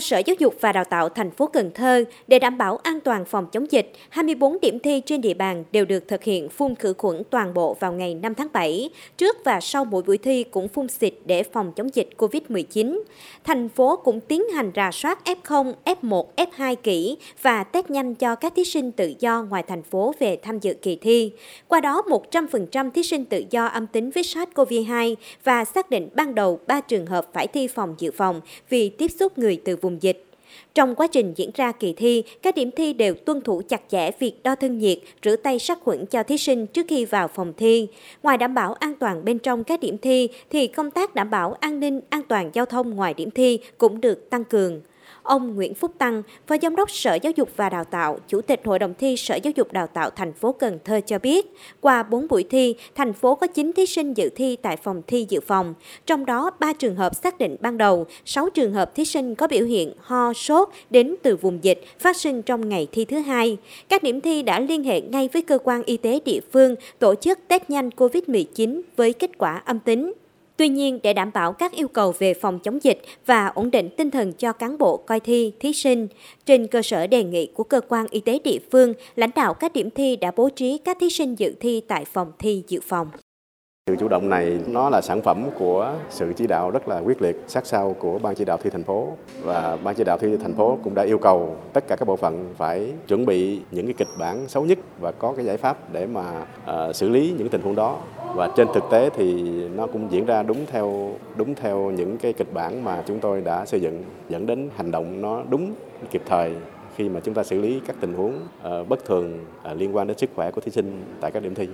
Theo Sở Giáo dục và Đào tạo thành phố Cần Thơ, để đảm bảo an toàn phòng chống dịch, 24 điểm thi trên địa bàn đều được thực hiện phun khử khuẩn toàn bộ vào ngày 5 tháng 7. Trước và sau mỗi buổi thi cũng phun xịt để phòng chống dịch COVID-19. Thành phố cũng tiến hành rà soát F0, F1, F2 kỹ và test nhanh cho các thí sinh tự do ngoài thành phố về tham dự kỳ thi. Qua đó, 100% thí sinh tự do âm tính với SARS-CoV-2 và xác định ban đầu 3 trường hợp phải thi phòng dự phòng vì tiếp xúc người từ vùng dịch. Trong quá trình diễn ra kỳ thi, các điểm thi đều tuân thủ chặt chẽ việc đo thân nhiệt, rửa tay sát khuẩn cho thí sinh trước khi vào phòng thi. Ngoài đảm bảo an toàn bên trong các điểm thi, thì công tác đảm bảo an ninh, an toàn giao thông ngoài điểm thi cũng được tăng cường. Ông Nguyễn Phúc Tăng, Phó Giám đốc Sở Giáo dục và Đào tạo, Chủ tịch Hội đồng thi Sở Giáo dục Đào tạo thành phố Cần Thơ cho biết, qua 4 buổi thi, thành phố có 9 thí sinh dự thi tại phòng thi dự phòng, trong đó 3 trường hợp xác định ban đầu, 6 trường hợp thí sinh có biểu hiện ho, sốt đến từ vùng dịch phát sinh trong ngày thi thứ hai. Các điểm thi đã liên hệ ngay với cơ quan y tế địa phương tổ chức test nhanh COVID-19 với kết quả âm tính. Tuy nhiên, để đảm bảo các yêu cầu về phòng chống dịch và ổn định tinh thần cho cán bộ coi thi, thí sinh, trên cơ sở đề nghị của cơ quan y tế địa phương, lãnh đạo các điểm thi đã bố trí các thí sinh dự thi tại phòng thi dự phòng. Sự chủ động này nó là sản phẩm của sự chỉ đạo rất là quyết liệt, sát sao của ban chỉ đạo thi thành phố và ban chỉ đạo thi thành phố cũng đã yêu cầu tất cả các bộ phận phải chuẩn bị những cái kịch bản xấu nhất và có cái giải pháp để mà uh, xử lý những tình huống đó và trên thực tế thì nó cũng diễn ra đúng theo đúng theo những cái kịch bản mà chúng tôi đã xây dựng, dẫn đến hành động nó đúng kịp thời khi mà chúng ta xử lý các tình huống ờ, bất thường ờ, liên quan đến sức khỏe của thí sinh tại các điểm thi.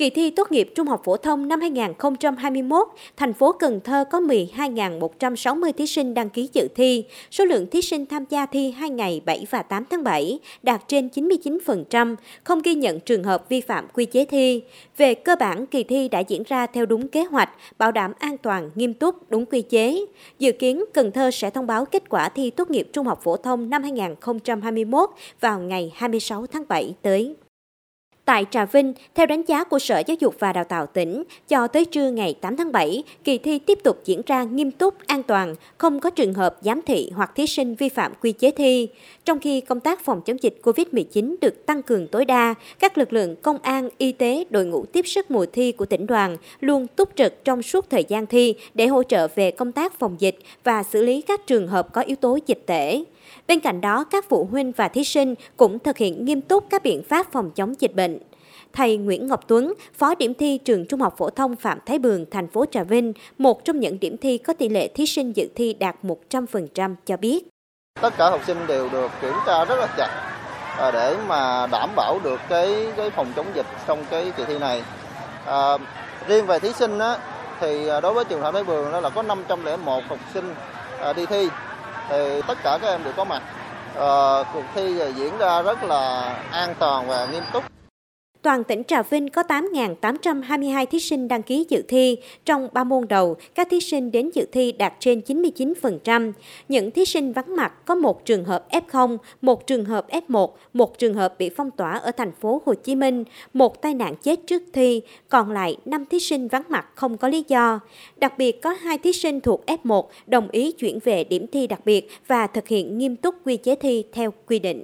Kỳ thi tốt nghiệp trung học phổ thông năm 2021, thành phố Cần Thơ có 12.160 thí sinh đăng ký dự thi. Số lượng thí sinh tham gia thi hai ngày 7 và 8 tháng 7 đạt trên 99%, không ghi nhận trường hợp vi phạm quy chế thi. Về cơ bản, kỳ thi đã diễn ra theo đúng kế hoạch, bảo đảm an toàn, nghiêm túc, đúng quy chế. Dự kiến Cần Thơ sẽ thông báo kết quả thi tốt nghiệp trung học phổ thông năm 2021 vào ngày 26 tháng 7 tới. Tại Trà Vinh, theo đánh giá của Sở Giáo dục và Đào tạo tỉnh, cho tới trưa ngày 8 tháng 7, kỳ thi tiếp tục diễn ra nghiêm túc, an toàn, không có trường hợp giám thị hoặc thí sinh vi phạm quy chế thi. Trong khi công tác phòng chống dịch COVID-19 được tăng cường tối đa, các lực lượng công an, y tế, đội ngũ tiếp sức mùa thi của tỉnh đoàn luôn túc trực trong suốt thời gian thi để hỗ trợ về công tác phòng dịch và xử lý các trường hợp có yếu tố dịch tễ. Bên cạnh đó, các phụ huynh và thí sinh cũng thực hiện nghiêm túc các biện pháp phòng chống dịch bệnh. Thầy Nguyễn Ngọc Tuấn, Phó điểm thi trường Trung học phổ thông Phạm Thái Bường, thành phố Trà Vinh, một trong những điểm thi có tỷ lệ thí sinh dự thi đạt 100% cho biết. Tất cả học sinh đều được kiểm tra rất là chặt à, để mà đảm bảo được cái cái phòng chống dịch trong cái kỳ thi này. À, riêng về thí sinh á, thì à, đối với trường Phạm Thái Bường đó là có 501 học sinh à, đi thi thì tất cả các em đều có mặt. À, cuộc thi diễn ra rất là an toàn và nghiêm túc. Toàn tỉnh Trà Vinh có 8.822 thí sinh đăng ký dự thi. Trong 3 môn đầu, các thí sinh đến dự thi đạt trên 99%. Những thí sinh vắng mặt có một trường hợp F0, một trường hợp F1, một trường hợp bị phong tỏa ở thành phố Hồ Chí Minh, một tai nạn chết trước thi, còn lại 5 thí sinh vắng mặt không có lý do. Đặc biệt có 2 thí sinh thuộc F1 đồng ý chuyển về điểm thi đặc biệt và thực hiện nghiêm túc quy chế thi theo quy định.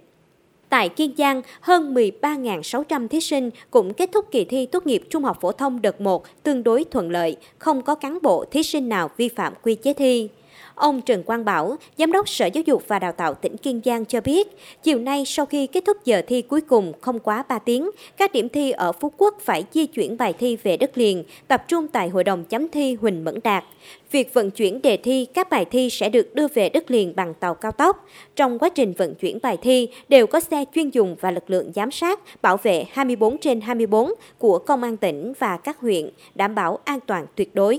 Tại Kiên Giang, hơn 13.600 thí sinh cũng kết thúc kỳ thi tốt nghiệp trung học phổ thông đợt 1 tương đối thuận lợi, không có cán bộ thí sinh nào vi phạm quy chế thi. Ông Trần Quang Bảo, Giám đốc Sở Giáo dục và Đào tạo tỉnh Kiên Giang cho biết, chiều nay sau khi kết thúc giờ thi cuối cùng không quá 3 tiếng, các điểm thi ở Phú Quốc phải di chuyển bài thi về đất liền, tập trung tại Hội đồng chấm thi Huỳnh Mẫn Đạt. Việc vận chuyển đề thi, các bài thi sẽ được đưa về đất liền bằng tàu cao tốc. Trong quá trình vận chuyển bài thi, đều có xe chuyên dùng và lực lượng giám sát, bảo vệ 24 trên 24 của Công an tỉnh và các huyện, đảm bảo an toàn tuyệt đối.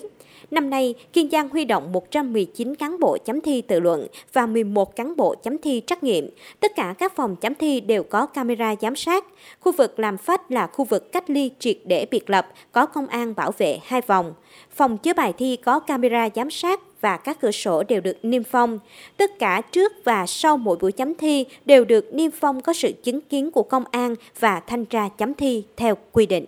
Năm nay, Kiên Giang huy động 119 cán bộ chấm thi tự luận và 11 cán bộ chấm thi trắc nghiệm. Tất cả các phòng chấm thi đều có camera giám sát. Khu vực làm phách là khu vực cách ly triệt để biệt lập, có công an bảo vệ hai vòng. Phòng chứa bài thi có camera giám sát và các cửa sổ đều được niêm phong. Tất cả trước và sau mỗi buổi chấm thi đều được niêm phong có sự chứng kiến của công an và thanh tra chấm thi theo quy định.